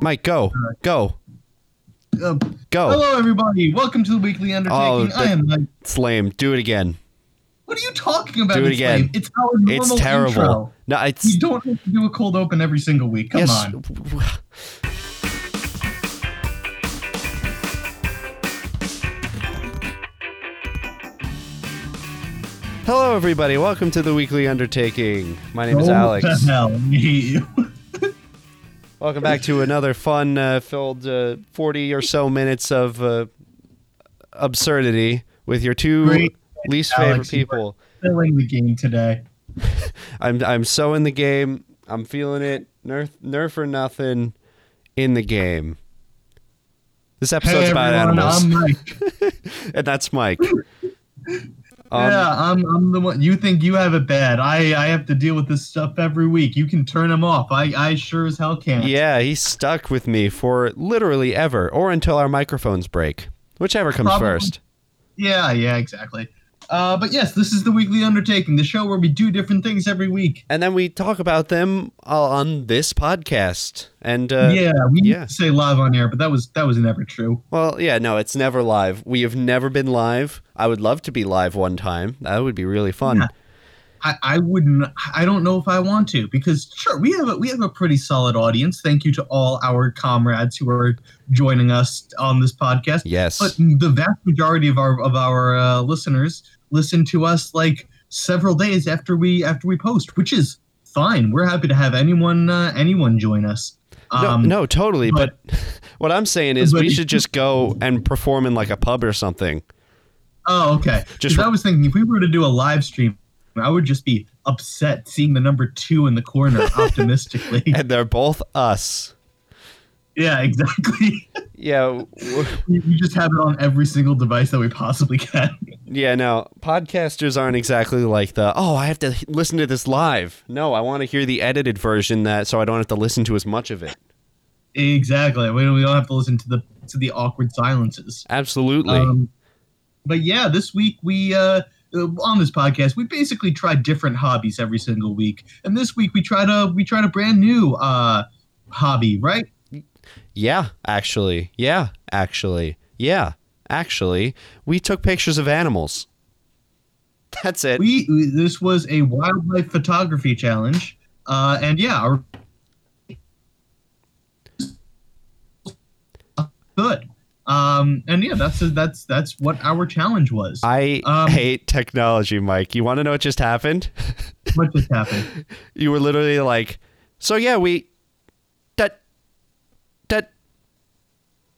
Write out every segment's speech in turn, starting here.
Mike, go, go, Uh, go. hello, everybody. Welcome to the weekly undertaking. Oh, I am Mike. It's lame. Do it again. What are you talking about? Do it It's again. lame. It's our normal It's terrible. intro. No, it's You don't have to do a cold open every single week. Come yes. on. Hello, everybody. Welcome to the weekly undertaking. My name is Alex. What the hell? I hate you. Welcome back to another fun-filled uh, forty or so minutes of uh, absurdity with your two Great, least Alex. favorite people. Filling the game today. I'm I'm so in the game. I'm feeling it. Nerf nerf or nothing in the game. This episode's hey, about everyone, animals, I'm Mike. and that's Mike. Um, yeah, I'm, I'm the one. You think you have it bad. I, I have to deal with this stuff every week. You can turn him off. I, I sure as hell can't. Yeah, he's stuck with me for literally ever, or until our microphones break, whichever comes Probably. first. Yeah, yeah, exactly. Uh, but yes, this is the weekly undertaking, the show where we do different things every week. And then we talk about them uh, on this podcast. And uh, yeah, we yeah. say live on air, but that was that was never true. well, yeah, no, it's never live. We have never been live. I would love to be live one time. That would be really fun. Yeah. I, I wouldn't. I don't know if I want to because sure we have a, we have a pretty solid audience. Thank you to all our comrades who are joining us on this podcast. Yes. But the vast majority of our of our uh, listeners listen to us like several days after we after we post, which is fine. We're happy to have anyone uh, anyone join us. no, Um, no, totally. But, what I'm saying is, we should just go and perform in like a pub or something. Oh, okay. Just I was thinking if we were to do a live stream, I would just be upset seeing the number two in the corner optimistically. And they're both us. Yeah, exactly. Yeah, we we just have it on every single device that we possibly can. yeah. No, podcasters aren't exactly like the. Oh, I have to listen to this live. No, I want to hear the edited version that, so I don't have to listen to as much of it. exactly. We don't, we don't have to listen to the to the awkward silences. Absolutely. Um, but yeah, this week we uh, uh, on this podcast we basically try different hobbies every single week, and this week we try to we tried a brand new uh, hobby, right? Yeah, actually. Yeah, actually. Yeah, actually. We took pictures of animals. That's it. We this was a wildlife photography challenge, uh, and yeah, our, good. Um, and yeah, that's that's that's what our challenge was. I Um, hate technology, Mike. You want to know what just happened? what just happened? you were literally like, so yeah, we that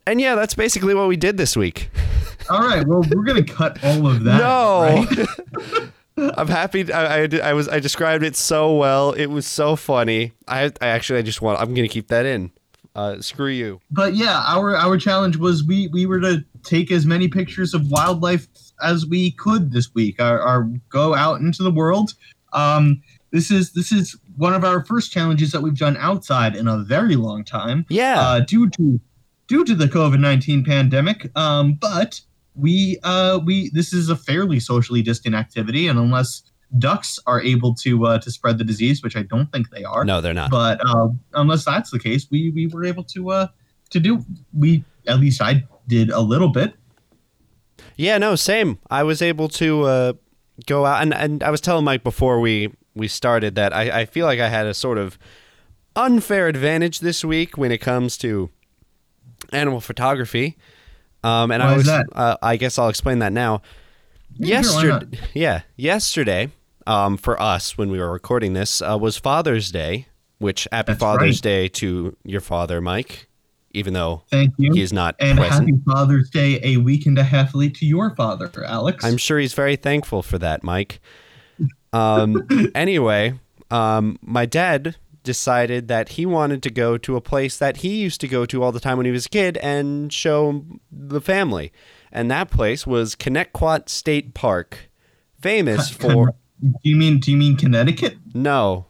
and yeah, that's basically what we did this week. All right, well, we're gonna cut all of that. no. right? I'm happy. I, I, I was I described it so well. It was so funny. I, I actually I just want I'm gonna keep that in. Uh, screw you. But yeah, our our challenge was we we were to take as many pictures of wildlife as we could this week. Our, our go out into the world. Um, this is this is one of our first challenges that we've done outside in a very long time. Yeah. uh, due to due to the COVID nineteen pandemic. Um, but we uh, we this is a fairly socially distant activity, and unless ducks are able to uh, to spread the disease, which I don't think they are, no, they're not. but uh, unless that's the case, we we were able to uh, to do we at least I did a little bit. Yeah, no, same. I was able to uh, go out, and, and I was telling Mike before we, we started that I, I feel like I had a sort of unfair advantage this week when it comes to animal photography. Um, and I Why is was, that? Uh, I guess I'll explain that now. Yeah, sure, yesterday, yeah, yesterday, um, for us when we were recording this uh, was Father's Day. Which happy That's Father's right. Day to your father, Mike. Even though Thank you. he is not and present. happy Father's Day a week and a half late to your father, Alex. I'm sure he's very thankful for that, Mike. Um, anyway, um, my dad decided that he wanted to go to a place that he used to go to all the time when he was a kid and show the family. And that place was Connetquot State Park, famous for do you mean do you mean Connecticut? no,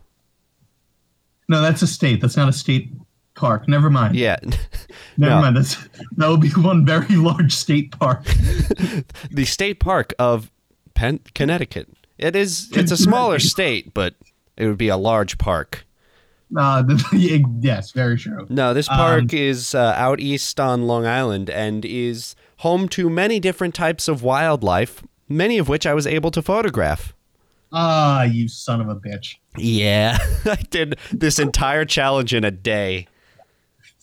No, that's a state. That's not a state park. Never mind. yeah, Never no. mind. That's that would be one very large state park. the state park of Penn, Connecticut. It is it's a smaller state, but it would be a large park. Uh, the, yes, very true. No, this Um, park is uh, out east on Long Island and is home to many different types of wildlife, many of which I was able to photograph. Ah, you son of a bitch. Yeah, I did this entire challenge in a day.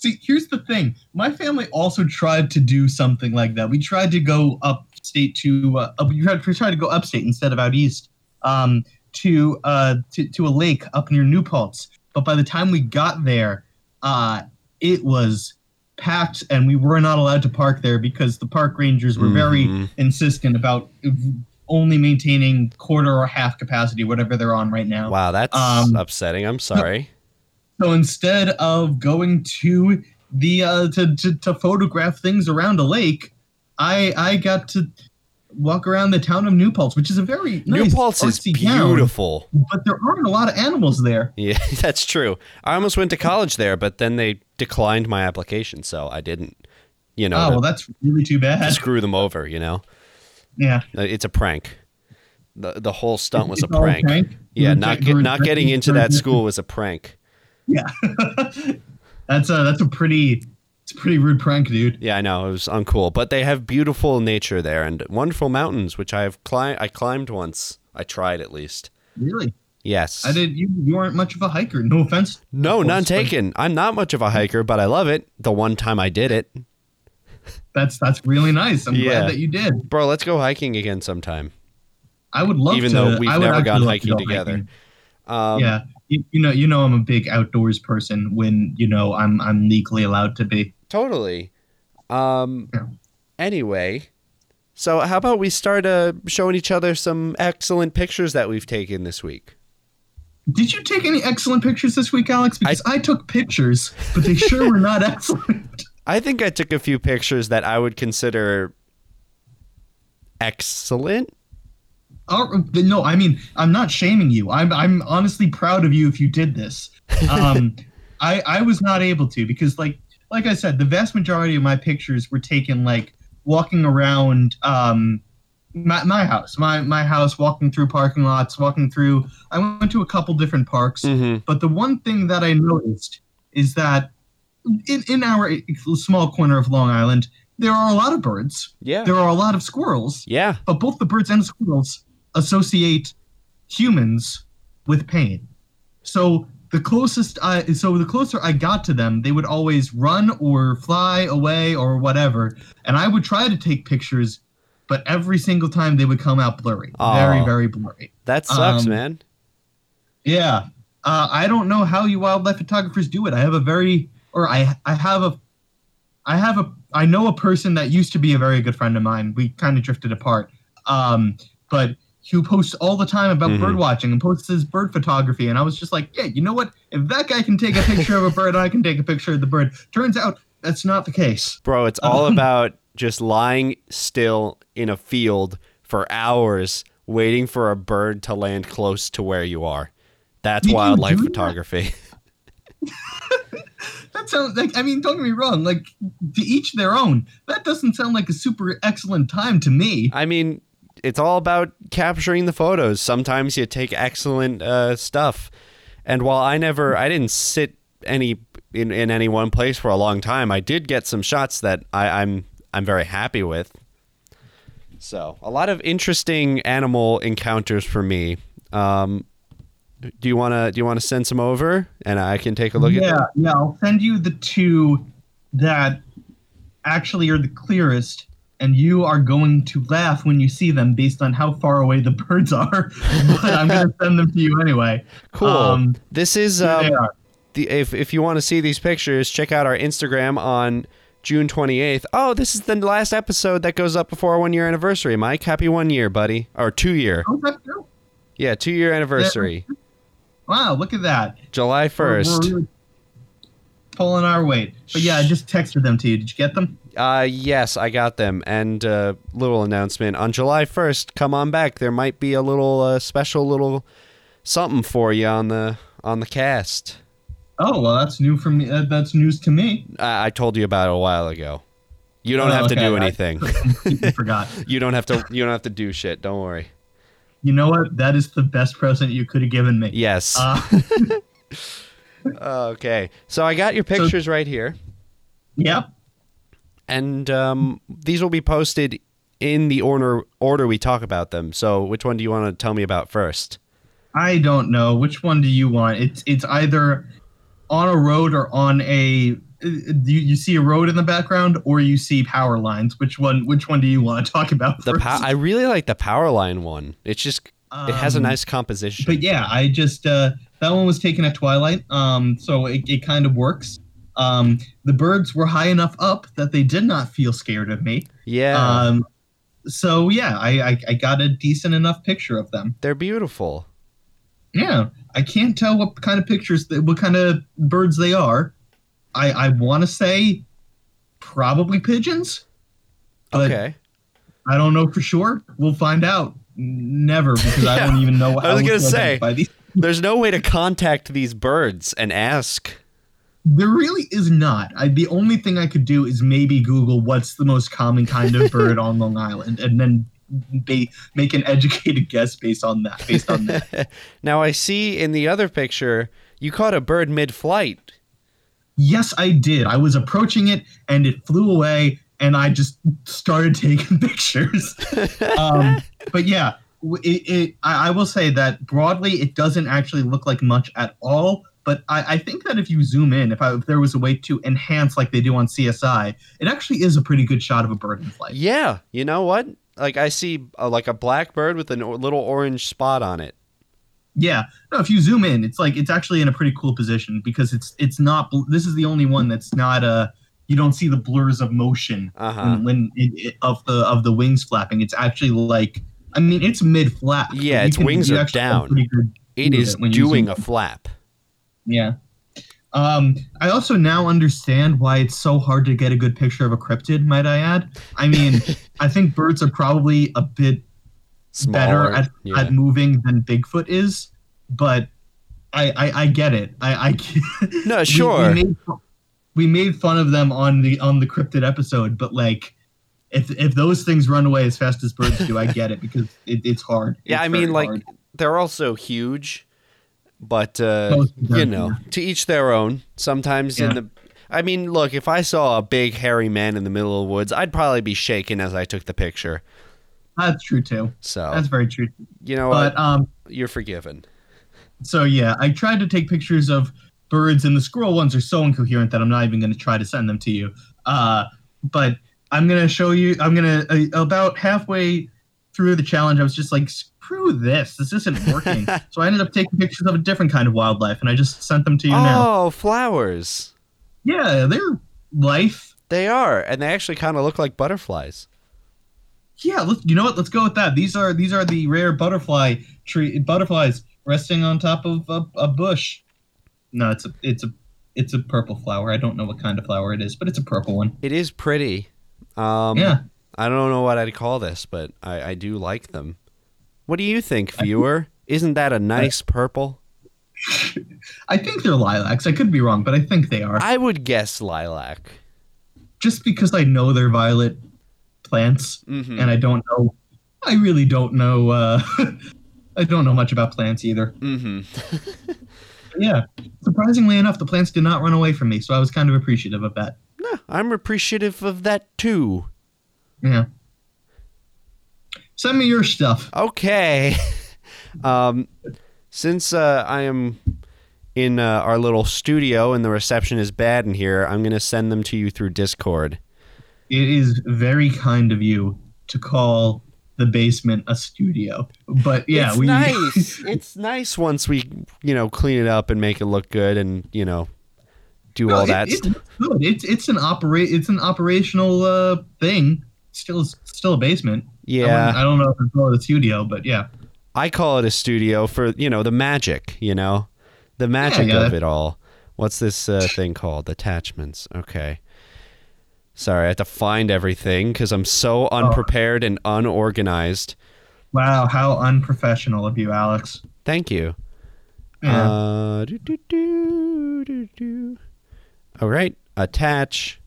See, here's the thing. My family also tried to do something like that. We tried to go upstate to uh, we tried, we tried to go upstate instead of out east um, to, uh, to to a lake up near New Paltz. But by the time we got there, uh, it was packed, and we were not allowed to park there because the park rangers were very Mhm. insistent about only maintaining quarter or half capacity, whatever they're on right now. Wow, that's Um, upsetting. I'm sorry. So instead of going to the uh, to, to to photograph things around a lake, I I got to walk around the town of New Paltz, which is a very New Paltz is artsy town, beautiful. but there aren't a lot of animals there. Yeah, that's true. I almost went to college there, but then they declined my application, so I didn't. You know, oh well, that's really too to bad. screw them over. You know, Yeah, Uh, it's a prank. the The whole stunt was a prank. prank. Yeah, not get, not getting into that school was a prank. Yeah, that's a that's a pretty it's a pretty rude prank, dude. Yeah, I know it was uncool, but they have beautiful nature there and wonderful mountains, which I have climbed. I climbed once. I tried at least. Really, Yes. I did. You you aren't much of a hiker. No offense. No, Of none course, but taken. I'm not much of a hiker, but I love it. The one time I did it, That's that's really nice. I'm Yeah. glad that you did. bro. Let's go hiking again sometime. I would love Even to. Even though we've I never gone hiking go together. hiking. Um, yeah, you, you know, you know, I'm a big outdoors person. When you know, I'm I'm legally allowed to be. Totally. Um. Yeah. Anyway, so how about we start uh, showing each other some excellent pictures that we've taken this week? Did you take any excellent pictures this week, Alex? Because I, took pictures, but they sure were not excellent. I think I took a few pictures that I would consider excellent. Oh, no, I mean, I'm not shaming you. I'm I'm honestly proud of you if you did this. Um, I I was not able to because like like I said, the vast majority of my pictures were taken like walking around um my, my house, my my house, walking through parking lots, walking through. I went to a couple different parks, Mm-hmm. but the one thing that I noticed is that in in our small corner of Long Island, there are a lot of birds. Yeah. There are a lot of squirrels Yeah. but both the birds and the squirrels associate humans with pain. So the closest I so the closer I got to them, they would always run or fly away or whatever, and I would try to take pictures, but every single time they would come out blurry, very very blurry. That sucks, Um, man. Yeah, uh, I don't know how you wildlife photographers do it. I have a very or I I have a I have a I know a person that used to be a very good friend of mine. We kind of drifted apart. Um, but he posts all the time about Mhm. bird watching and posts his bird photography. And I was just like, yeah, you know what? If that guy can take a picture of a bird, I can take a picture of the bird. Turns out that's not the case. Bro, it's all Um, about just lying still in a field for hours waiting for a bird to land close to where you are. That's wildlife do that? photography. That sounds like I mean, don't get me wrong. Like to each their own. That doesn't sound like a super excellent time to me. I mean, it's all about capturing the photos. Sometimes you take excellent uh, stuff. And while I never, I didn't sit any in, in any one place for a long time, I did get some shots that I, I'm I'm very happy with. So a lot of interesting animal encounters for me. Um, do you wanna do you wanna send some over and I can take a look at yeah, yeah. I'll send you the two that actually are the clearest, and you are going to laugh when you see them based on how far away the birds are. but I'm going to send them to you anyway. Cool. Um, this is um, the if if you want to see these pictures, check out our Instagram on June 28th. Oh, this is the last episode that goes up before our one year anniversary. Mike, happy one year, buddy, or two year. Oh. Yeah, two year anniversary, Wow, look at that. July We're- we're 1st. really pulling our weight. But yeah, I just texted them to you. Did you get them? Uh, yes, I got them. And uh, little announcement on July 1st. Come on back. There might be a little uh, special little something for you on the on the cast. Oh well, that's new for me. Uh, that's news to me. I, I told you about it a while ago. You don't Oh, have to okay, do I- anything. Completely forgot. you don't have to. You don't have to do shit. Don't worry. You know what? That is the best present you could have given me. Yes. Uh, okay. So I got your pictures right here, Yep. and um, these will be posted in the order order we talk about them. So which one do you want to tell me about first? I don't know which one do you want. It's it's either on a road or on a. You, you see a road in the background, or you see power lines. Which one? Which one do you want to talk about? The first? pow- I really like the power line one. It's just it has a Um, nice composition. But yeah, I just uh, that one was taken at twilight, um, so it, it kind of works. Um, the birds were high enough up that they did not feel scared of me. yeah, Um, so yeah, I, I I got a decent enough picture of them. they're beautiful. Yeah, I can't tell what kind of pictures, they, what kind of birds they are. I I want to say probably pigeons, but okay. I don't know for sure. We'll find out. Never because I don't even know. I was gonna say. identify these. There's no way to contact these birds and ask. There really is not. I, the only thing I could do is maybe Google what's the most common kind of bird on Long Island, and then make an educated guess based on that. Based on that. now I see in the other picture you caught a bird mid-flight. yes, I did. I was approaching it, and it flew away, and I just started taking pictures. um, but yeah, it, it, I, will say that broadly, it doesn't actually look like much at all. But I, I think that if you zoom in, if, I, if there was a way to enhance like they do on CSI, it actually is a pretty good shot of a bird in flight. Yeah, you know what? Like I see uh, like a black bird with a little orange spot on it. Yeah, no. If you zoom in, it's like it's actually in a pretty cool position because it's it's not. This is the only one that's not Uh, you don't see the blurs of motion Uh-huh. when, when it, it- of the of the wings flapping. It's actually like I mean it's mid flap. Yeah, You its can- wings are down. It is It view of is when you doing a flap. Yeah. Um, I also now understand why it's so hard to get a good picture of a cryptid. Might I add? I mean, I think birds are probably a bit better at, yeah. at moving than Bigfoot is, but I I, I get it. I, I No, sure. We, made, we made fun of them on the on the cryptid episode, but like. If, if those things run away as fast as birds do, I get it because it, it's hard. Yeah, It's I mean, like hard. they're also huge, but uh, Most of them, you know, to each their own. Sometimes in the, I mean, look, if I saw a big hairy man in the middle of the woods, I'd probably be shaken as I took the picture. that's true too. So That's very true. you know But what, um, you're forgiven. So yeah, I tried to take pictures of birds, and the squirrel ones are so incoherent that I'm not even going to try to send them to you. Uh, but I'm going to show you. I'm going to uh, about halfway through the challenge, I was just like, screw this. This isn't working. so I ended up taking pictures of a different kind of wildlife, and I just sent them to you now. Oh, flowers! Yeah, they're life. They are, and they actually kind of look like butterflies. Yeah, let's, you know what? Let's go with that. These are these are the rare butterfly tree butterflies resting on top of a, a bush. No, it's a it's a it's a purple flower. I don't know what kind of flower it is, but it's a purple one. It is pretty. Um, yeah, I don't know what I'd call this, but I, I do like them. What do you think, viewer? Isn't that a nice purple? I think they're lilacs. I could be wrong, but I think they are. I would guess lilac. Just because I know they're violet plants, Mm-hmm. and I don't know. I really don't know. Uh, I don't know much about plants either. mm-hmm. Yeah, surprisingly enough, the plants did not run away from me, so I was kind of appreciative of that. I'm appreciative of that too. Yeah. Send me your stuff. Okay. um, since uh, I am in uh, our little studio and the reception is bad in here, I'm going to send them to you through Discord. It is very kind of you to call the basement a studio. But yeah, it's we nice. it's nice once we, you know, clean it up and make it look good and, you know, do No, all it- that it stuff. looks good. It's it's an operate it's an operational uh thing. Still still a basement. Yeah. wouldn't- I don't know if it's called a studio, but yeah. I call it a studio for you know the magic, you know, the magic yeah, of it all. What's this uh, thing called? Attachments. Okay. Sorry, I have to find everything because I'm so Oh. unprepared and unorganized. Wow, how unprofessional of you, Alex. Thank you. Yeah. Uh, do, do, do, do, do. All right, attach.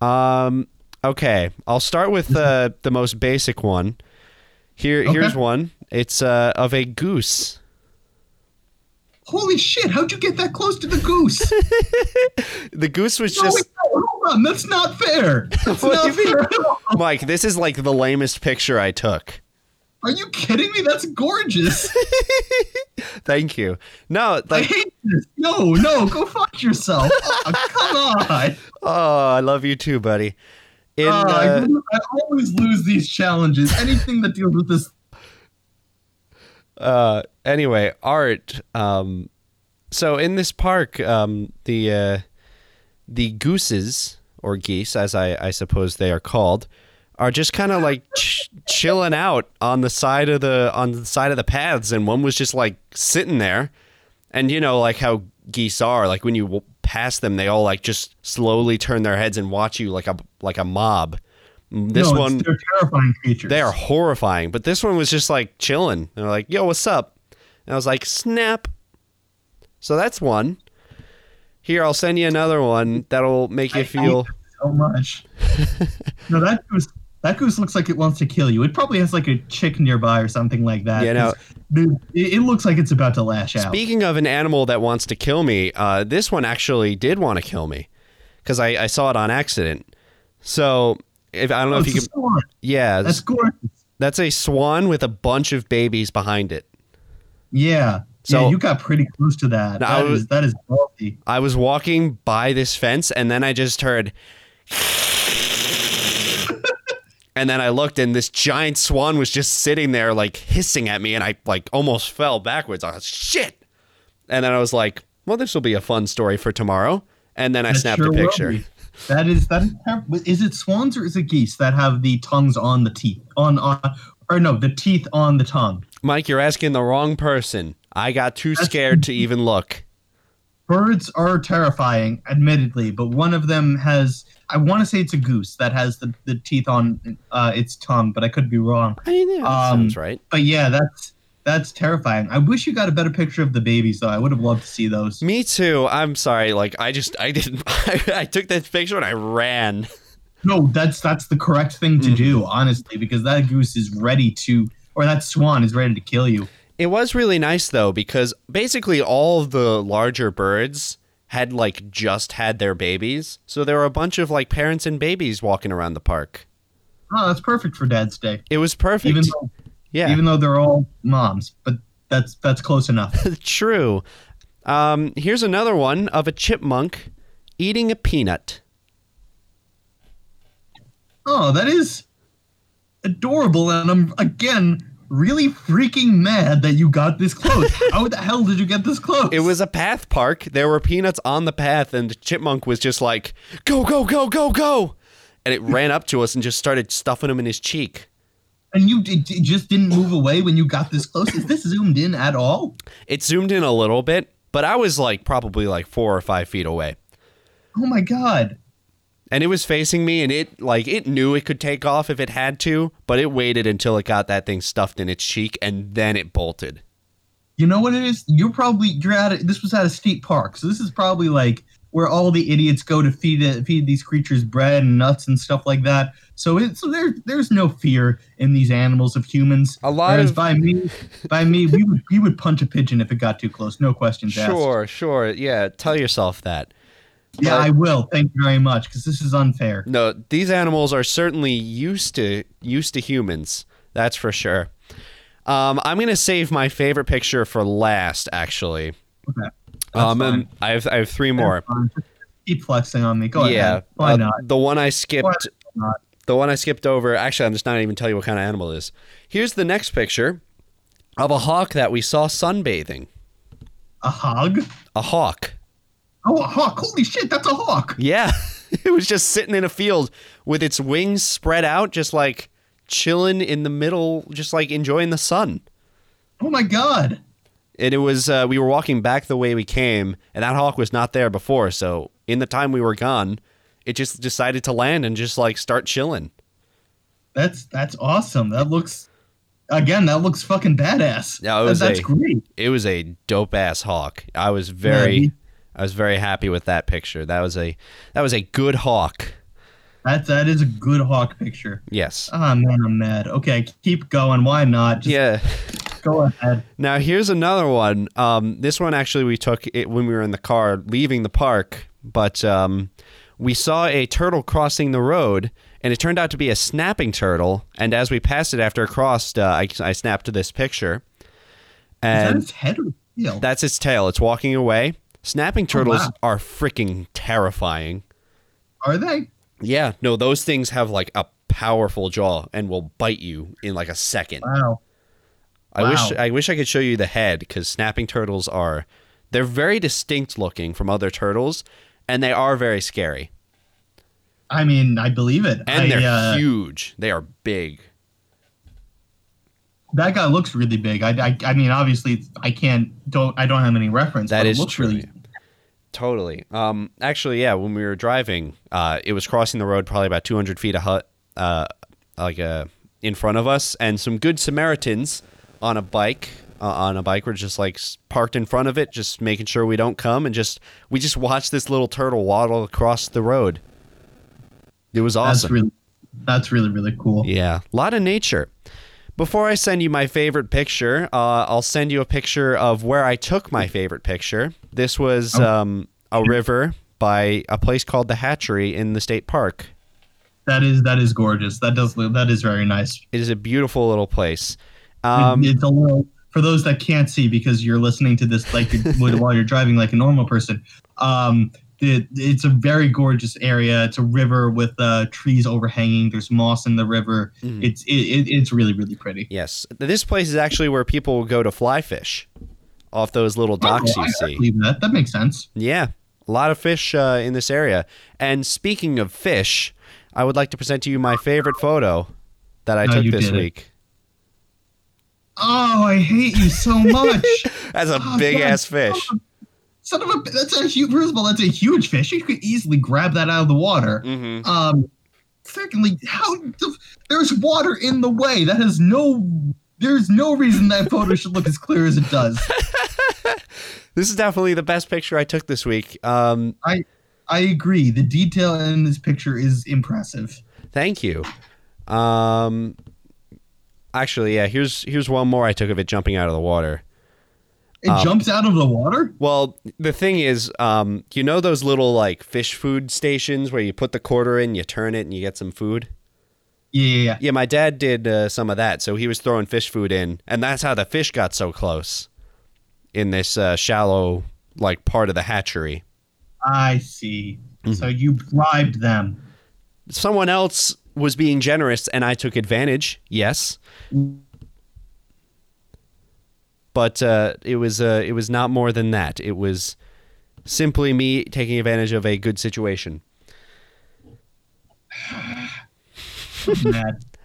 Um. Okay, I'll start with uh, the most basic one. Here, Okay. here's one. It's uh, of a goose. Holy shit! How'd you get that close to the goose? The goose was No, just wait, no, hold on. That's not fair. That's not fair. Mike. This is like the lamest picture I took. Are you kidding me? That's gorgeous. Thank you. No, I like hate this. No, no, go fuck yourself. Oh, come on. oh, I love you too, buddy. In Uh, I, uh, lo- I always lose these challenges. Anything that deals with this. uh anyway art um so in this park um the uh the gooses or geese as i i suppose they are called are just kind of like ch- chilling out on the side of the on the side of the paths and one was just like sitting there and you know like how geese are like when you pass them they all like just slowly turn their heads and watch you like a like a mob mm, this no, one They're terrifying creatures. they are horrifying. But this one was just like chilling. They're like, "Yo, what's up?" And I was like, "Snap." So that's one. Here, I'll send you another one that'll make you I feel. so much. no, that goose. That goose looks like it wants to kill you. It probably has like a chick nearby or something like that. You know- 'cause, dude, it, it looks like it's about to lash out. Speaking of an animal that wants to kill me, uh, this one actually did want to kill me because I, I saw it on accident. So if I don't know Oh, if it's you a can, swan. yeah, That's gorgeous. that's a swan with a bunch of babies behind it. Yeah. So- yeah, you got pretty close to that. That was- is that is. I was walking by this fence and then I just heard and then I looked and this giant swan was just sitting there like hissing at me and I like almost fell backwards. I was shit. And then I was like, well this will be a fun story for tomorrow. And then I That snapped sure a picture. That is that is. Is it swans or is it geese that have the tongues on the teeth on on or no the teeth on the tongue? Mike, you're asking the wrong person. I got too That's- scared to even look. Birds are terrifying, admittedly, but one of them has. I want to say it's a goose that has the, the teeth on uh, its tongue, but I could be wrong. I mean, yeah, that Um, sounds right. But yeah, that's that's terrifying. I wish you got a better picture of the babies, though. I would have loved to see those. Me too. I'm sorry. Like I just I didn't I, took that picture and I ran. No, that's that's the correct thing to do, honestly, because that goose is ready to, or that swan is ready to kill you. It was really nice though because basically all the larger birds had like just had their babies. So there were a bunch of like parents and babies walking around the park. Oh, that's perfect for Dad's Day. It was perfect. Even though, yeah. even though they're all moms, but that's that's close enough. True. Um, here's another one of a chipmunk eating a peanut. Oh, that is adorable, and I'm again really freaking mad that you got this close. How the hell did you get this close? It was a path park. There were peanuts on the path, and chipmunk was just like, "Go, go, go, go, go!" And it ran up to us and just started stuffing them in his cheek. and you d- d- just didn't move away when you got this close. Is this zoomed in at all? It zoomed in a little bit, but I was like probably like four or five feet away. Oh my god! And it was facing me, and it like it knew it could take off if it had to, but it waited until it got that thing stuffed in its cheek, and then it bolted. You know what it is? You're probably you're at a, this was at a state park, so this is probably like where all the idiots go to feed it, feed these creatures bread and nuts and stuff like that. So it so there there's no fear in these animals of humans. A lot Whereas of- by me, by me, we would we would punch a pigeon if it got too close. No questions asked. Sure, sure, yeah. Tell yourself that. Yeah, I will. Thank you very much because this is unfair. No, these animals are certainly used to used to humans. That's for sure. Um, I'm gonna save my favorite picture for last. Actually, Okay. Um, and I have I have three more. Keep flexing on me. Go yeah, ahead. Why uh, not? the one I skipped. The one I skipped over. Actually, I'm just not even tell you what kind of animal it is. Here's the next picture of a hawk that we saw sunbathing. A hog? A hawk. Oh, a hawk! Holy shit, that's a hawk! Yeah, it was just sitting in a field with its wings spread out, just like chilling in the middle, just like enjoying the sun. Oh my god! And it was uh, we were walking back the way we came, and that hawk was not there before. So in the time we were gone, it just decided to land and just like start chilling. That's that's awesome. That looks again. That looks fucking badass. Yeah, it That- was that's a- great. It was a dope ass hawk. I was very, I was very happy with that picture. That was a that was a good hawk. That that is a good hawk picture. Yes. Ah man, I'm mad. Okay, keep going. Why not? Just Yeah. Go ahead. Now here's another one. Um, this one actually we took it when we were in the car leaving the park, but um, we saw a turtle crossing the road, and it turned out to be a snapping turtle. And as we passed it after it crossed, uh, I, I snapped this picture, Is that and its head or tail? that's its tail. It's walking away. Snapping turtles wow. are freaking terrifying. Are they? Yeah, no, those things have like a powerful jaw and will bite you in like a second. Wow. I wish I wish I could show you the head because snapping turtles are they're very distinct looking from other turtles, and they are very scary. I mean, I believe it. And I, they're uh, huge. They are big. that guy looks really big. I, I, I mean, obviously, I can't. Don't. I don't have any reference. That but is it looks true. really. Totally. Um, actually, yeah. When we were driving, uh, it was crossing the road probably about 200 feet a hut, uh, like uh, in front of us, and some good Samaritans on a bike. Uh, on a bike, were just like parked in front of it, just making sure we don't come, and just we just watched this little turtle waddle across the road. It was awesome. That's really. That's really really cool. Yeah, a lot of nature. Before I send you my favorite picture, uh, I'll send you a picture of where I took my favorite picture. This was Oh. um, a river by a place called the Hatchery in the state park. That is that is gorgeous. That does look- that is very nice. It is a beautiful little place. Um, it's a little for those that can't see because you're listening to this like while you're driving like a normal person. Um, it, it's a very gorgeous area. It's a river with uh, trees overhanging. There's moss in the river. Mhm. It's it, it, it's really really pretty. yes, this place is actually where people will go to fly fish off those little docks Oh, you I see. believe that. That makes sense. Yeah, a lot of fish uh, in this area. And speaking of fish, I would like to present to you my favorite photo that I No, took this did it. week. Oh, I hate you so much. That's a Oh, big ass fish. Son of a that's a huge first of all, that's a huge fish. You could easily grab that out of the water. hmm Um secondly, how the, there's water in the way. That has no there's no reason that photo should look as clear as it does. This is definitely the best picture I took this week. Um, I I agree. The detail in this picture is impressive. thank you. Um, actually, yeah. Here's here's one more I took of it jumping out of the water. It Um, jumps out of the water? Well, the thing is, um, you know those little like fish food stations where you put the quarter in, you turn it, and you get some food. Yeah, yeah, yeah. Yeah, my dad did uh, some of that, so he was throwing fish food in, and that's how the fish got so close in this uh, shallow like part of the hatchery. I see. Mm-hmm. So you bribed them. Someone else was being generous, and I took advantage. Yes, but uh, it was uh, it was not more than that. It was simply me taking advantage of a good situation.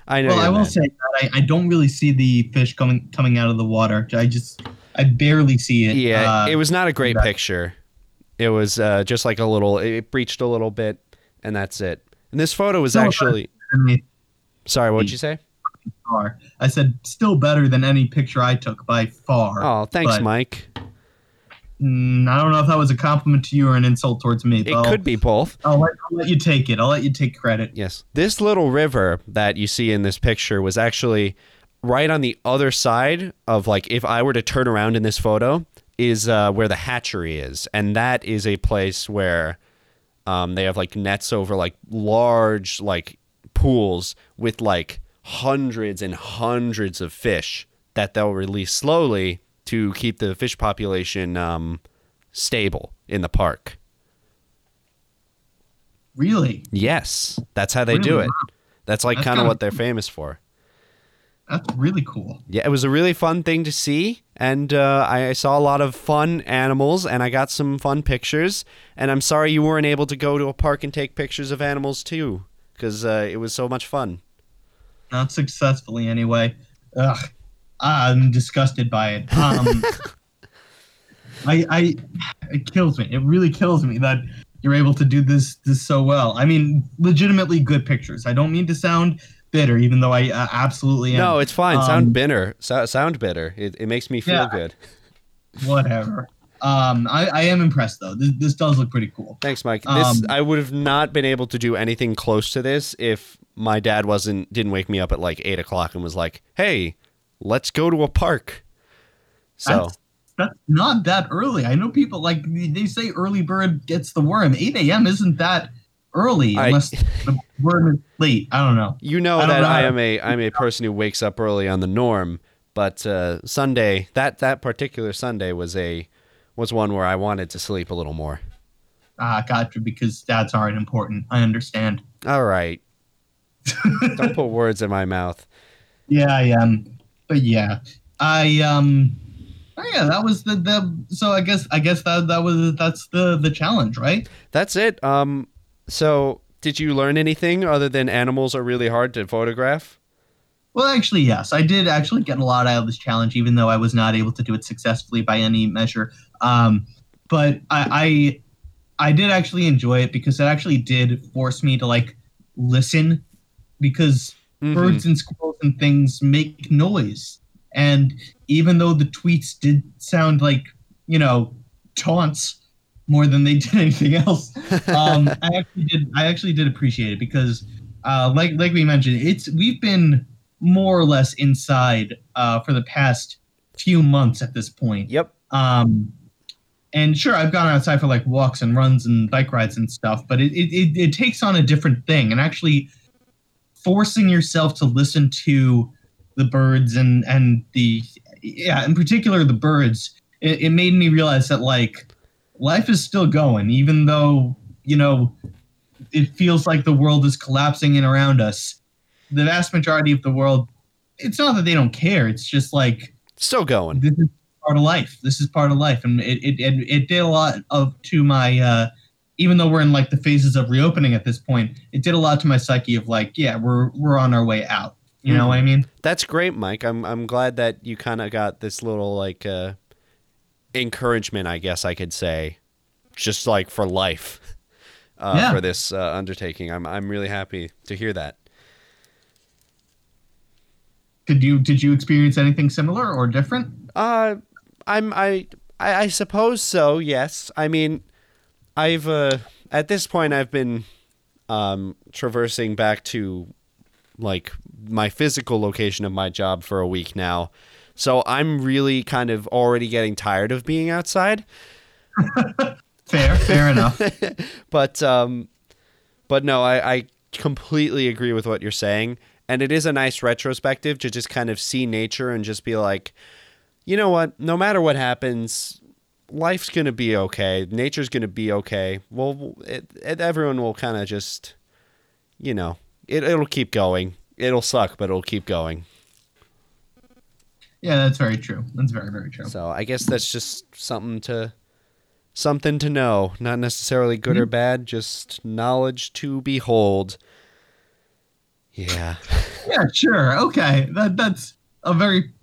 I know. well, I will mad. say that I, I don't really see the fish coming coming out of the water. I just I barely see it. Yeah, Uh, it was not a great that- picture. It was uh, just like a little. It breached a little bit, and that's it. And this photo was No, actually. any Sorry, what'd you say? Far. I said still better than any picture I took by far. Oh, thanks, but, Mike. mm, I don't know if that was a compliment to you or an insult towards me. It could be both. I'll, I'll, let, I'll let you take it. I'll let you take credit. Yes. This little river that you see in this picture was actually right on the other side of like if I were to turn around in this photo is uh, where the hatchery is, and that is a place where um, they have like nets over like large like pools with like hundreds and hundreds of fish that they'll release slowly to keep the fish population um, stable in the park. Really? Yes, that's how they do it. That's like kind of what they're famous for. That's really cool. Yeah, it was a really fun thing to see, and uh, I, I saw a lot of fun animals, and I got some fun pictures. And I'm sorry you weren't able to go to a park and take pictures of animals too, because uh, it was so much fun. Not successfully, anyway. Ugh. I'm disgusted by it. Um, I, I, it kills me. It really kills me that you're able to do this this so well. I mean, legitimately good pictures. I don't mean to sound bitter, even though I uh, absolutely am. No, it's fine. Um, sound bitter. So, sound bitter. It, it makes me feel Yeah. good. whatever. Um, I, I am impressed though. This, this does look pretty cool. Thanks, Mike. This Um, I would have not been able to do anything close to this if my dad wasn't didn't wake me up at like eight o'clock and was like, "Hey, let's go to a park." So That's, that's not that early. I know people like they say early bird gets the worm. 8 a.m. isn't that early I- unless the worm is late. I don't know. you know I that know I am a I'm a person who wakes up early on the norm, but uh, Sunday that that particular Sunday was a was one where I wanted to sleep a little more. Ah, gotcha. Because stats aren't important. I understand. All right, don't put words in my mouth. Yeah, I am. But yeah, I um. Oh yeah, that was the the. So I guess I guess that that was that's the the challenge, right? That's it. Um, so did you learn anything other than animals are really hard to photograph? Well, actually, yes, I did actually get a lot out of this challenge, even though I was not able to do it successfully by any measure. Um, but I, I, I did actually enjoy it because it actually did force me to like listen, because Mhm. birds and squirrels and things make noise, and even though the tweets did sound like you know taunts more than they did anything else, um, I actually did. I actually did appreciate it because, uh, like like we mentioned, it's we've been more or less inside uh, for the past few months at this point. Yep. Um, and sure, I've gone outside for like walks and runs and bike rides and stuff, but it it, it, it takes on a different thing, and actually forcing yourself to listen to the birds and and the yeah, in particular the birds, it, it made me realize that like life is still going, even though you know it feels like the world is collapsing in around us. The vast majority of the world, it's not that they don't care. It's just like Still going. this is part of life. This is part of life, and it it, it, it did a lot of to my. Uh, even though we're in like the phases of reopening at this point, it did a lot to my psyche of like, yeah, we're we're on our way out. You know what I mean? That's great, Mike. I'm I'm glad that you kind of got this little like uh, encouragement, I guess I could say, just like for life, uh, Yeah. for this uh, undertaking. I'm I'm really happy to hear that. Did you did you experience anything similar or different? Uh, I'm I, I I suppose so. Yes. I mean, I've uh, at this point I've been um, traversing back to like my physical location of my job for a week now, so I'm really kind of already getting tired of being outside. Fair, fair enough. But um, but no, I, I completely agree with what you're saying, and it is a nice retrospective to just kind of see nature and just be like, you know what? No matter what happens, life's gonna be okay. Nature's gonna be okay. Well, it, it, everyone will kind of just, you know, it it'll keep going. It'll suck, but it'll keep going. Yeah, that's very true. That's very very true. So I guess that's just something to something to know, not necessarily good or mm-hmm. bad, just knowledge to behold. Yeah. Yeah, sure. Okay, that that's a very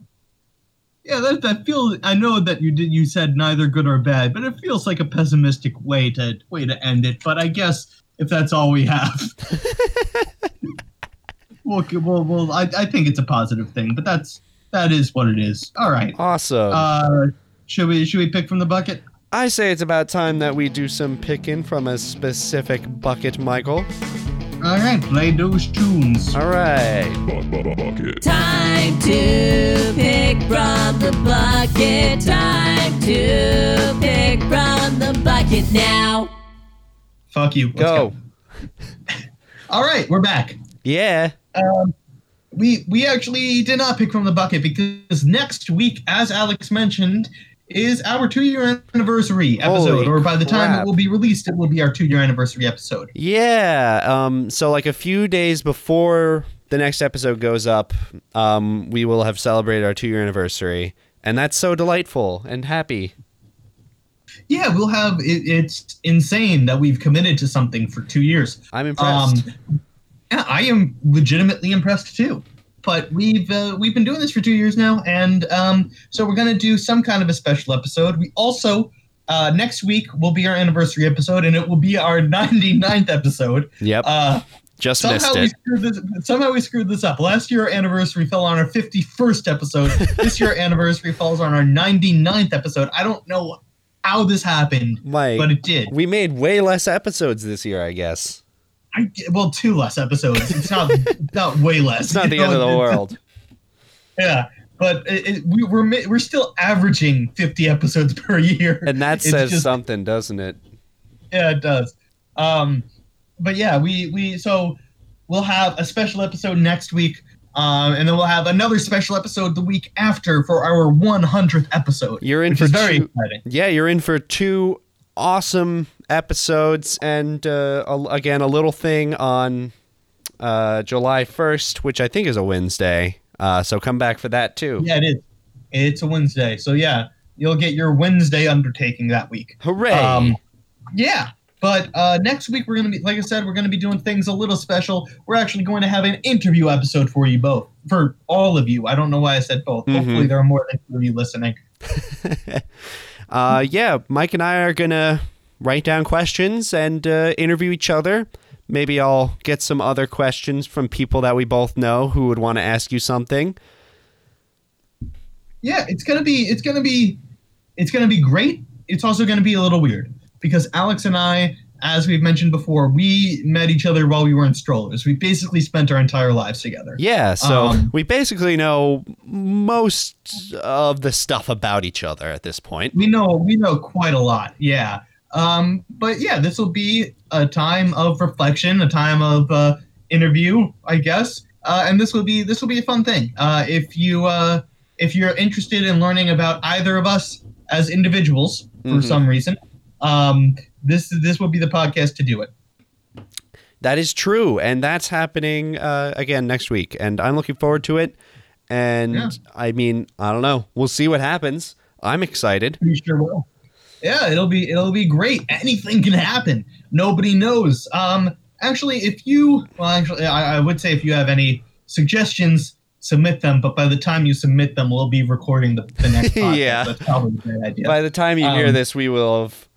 yeah. That that feels. I know that you did. You said neither good or bad, but it feels like a pessimistic way to way to end it. But I guess if that's all we have, well, well, well I, I think it's a positive thing. But that's that is what it is. All right. Awesome. Uh, should we should we pick from the bucket? I say it's about time that we do some picking from a specific bucket, Michael. All right, play those tunes. All right. Bucket. Time to pick from the bucket. Time to pick from the bucket now. Fuck you. Let's Go. All right, we're back. Yeah. Um, we we actually did not pick from the bucket because next week, as Alex mentioned, is our two year anniversary episode. Holy or by the time it will be released, it will be our two year anniversary episode. Yeah. Um, so, like a few days before the next episode goes up, um, we will have celebrated our two year anniversary. And that's so delightful and happy. Yeah, we'll have it, it's insane that we've committed to something for two years. I'm impressed. Um, yeah, I am legitimately impressed too. But we've uh, we've been doing this for two years now, and um, so we're gonna do some kind of a special episode. We also uh, next week will be our anniversary episode, and it will be our 99th episode. yep. Uh, Just somehow missed we it. screwed this. Somehow we screwed this up. Last year our anniversary fell on our 51st episode. this year our anniversary falls on our 99th episode. I don't know how this happened, Mike, but it did. we made way less episodes this year, I guess. I well, two less episodes. It's not not way less. It's not the you end of the world. Yeah, but it, it, we, we're we're still averaging 50 episodes per year. And that It's says just- something, doesn't it? Yeah, it does. Um, but yeah, we we so we'll have a special episode next week, um, and then we'll have another special episode the week after for our 100th episode. You're in for two- exciting. Yeah, you're in for two awesome episodes, and uh, a- again, a little thing on uh, July 1st, which I think is a Wednesday. Uh, so come back for that too. Yeah, it is. It's a Wednesday, so yeah, you'll get your Wednesday undertaking that week. Hooray! Um, yeah. But uh, next week we're gonna be, like I said, we're gonna be doing things a little special. We're actually going to have an interview episode for you both, for all of you. I don't know why I said both. Mhm. Hopefully there are more than two of you listening. uh, yeah, Mike and I are gonna write down questions and uh, interview each other. Maybe I'll get some other questions from people that we both know who would want to ask you something. Yeah, it's gonna be, it's gonna be, it's gonna be great. It's also gonna be a little weird because Alex and I, as we've mentioned before, we met each other while we were in strollers. We basically spent our entire lives together. Yeah, so Um, we basically know most of the stuff about each other at this point. we know we know quite a lot yeah um but yeah this will be a time of reflection a time of uh interview i guess uh and this will be this will be a fun thing uh if you uh if you're interested in learning about either of us as individuals for Mhm. some reason um this this will be the podcast to do it That is true, and that's happening uh, again next week, and I'm looking forward to it. And Yeah. I mean, I don't know. We'll see what happens. I'm excited. pretty sure will yeah it'll be it'll be great anything can happen nobody knows um actually if you well actually i, I would say if you have any suggestions submit them but by the time you submit them we'll be recording the, the next podcast. Yeah. that's probably a great idea By the time you hear Um, this, we will have.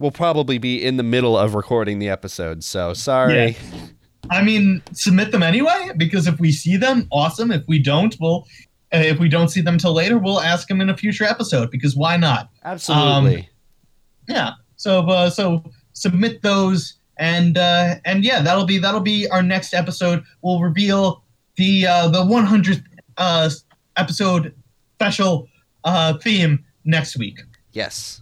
We'll probably be in the middle of recording the episode. So sorry. i mean submit them anyway because if we see them awesome if we don't we'll uh, if we don't see them till later we'll ask them in a future episode because why not Absolutely. Yeah. So uh, so submit those and uh, and yeah, that'll be that'll be our next episode. We'll reveal the uh, the 100th uh, episode special uh, theme next week. yes.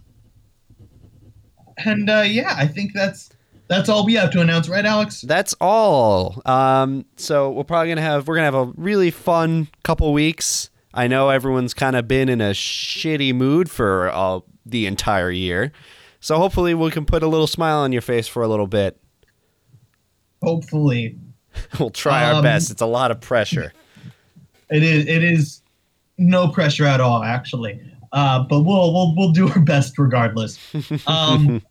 And uh, yeah, I think that's that's all we have to announce, right, Alex? That's all. Um, so we're probably gonna have we're gonna have a really fun couple weeks. I know everyone's kind of been in a shitty mood for uh, the entire year, so hopefully we can put a little smile on your face for a little bit. Hopefully, We'll try our Um, best. It's a lot of pressure. it is it is no pressure at all, actually. Uh, but we'll we'll we'll do our best regardless. Um,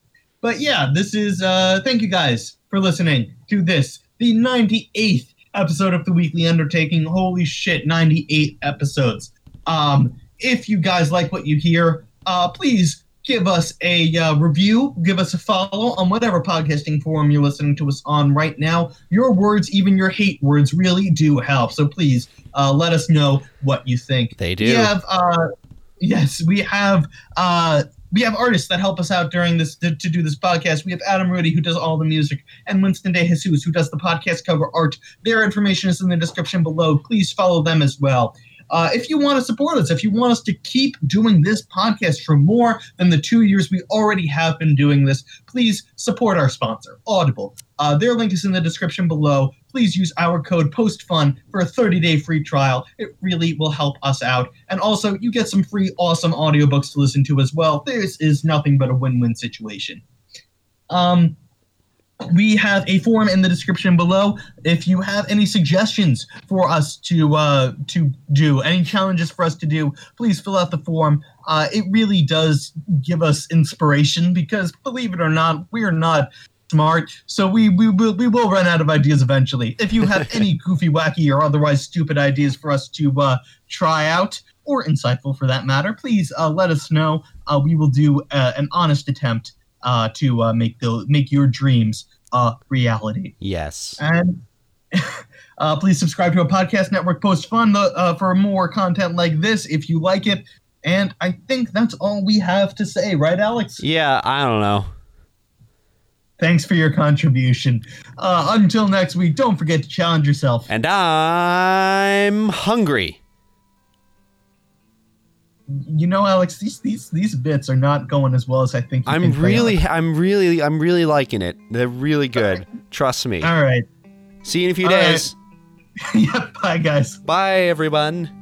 but yeah, this is uh, thank you guys for listening to this, the 98th episode of the Weekly Undertaking. Holy shit, 98 episodes. Um, if you guys like what you hear, uh, please give us a uh, review, give us a follow on whatever podcasting forum you're listening to us on right now. Your words, even your hate words, really do help. So please uh, let us know what you think. They do. We have, uh, yes, we have. We have artists that help us out during this to, to do this podcast. We have Adam Rudy who does all the music, and Winston De Jesus who does the podcast cover art. Their information is in the description below. Please follow them as well. Uh, if you want to support us, if you want us to keep doing this podcast for more than the two years we already have been doing this, please support our sponsor, Audible. Uh, their link is in the description below. Please use our code POSTFUN for a 30-day free trial. It really will help us out. And also, you get some free, awesome audiobooks to listen to as well. This is nothing but a win-win situation. Um, we have a form in the description below. If you have any suggestions for us to uh, to do, any challenges for us to do, please fill out the form. Uh, it really does give us inspiration because, believe it or not, we are not smart, so we we will we will run out of ideas eventually. If you have any goofy, wacky, or otherwise stupid ideas for us to uh, try out, or insightful for that matter, please uh, let us know. Uh, we will do uh, an honest attempt uh, to uh, make the make your dreams a reality. Yes. And uh, please subscribe to a podcast network post fun uh, for more content like this if you like it. And I think that's all we have to say, right, Alex? Yeah, I don't know. Thanks for your contribution. Uh, until next week, don't forget to challenge yourself. And I'm hungry. You know, Alex, these these these bits are not going as well as I think. You I'm really. I'm really, I'm really liking it. They're really good. Trust me. All right. See you in a few All right. days. yeah. Bye, guys. Bye, everyone.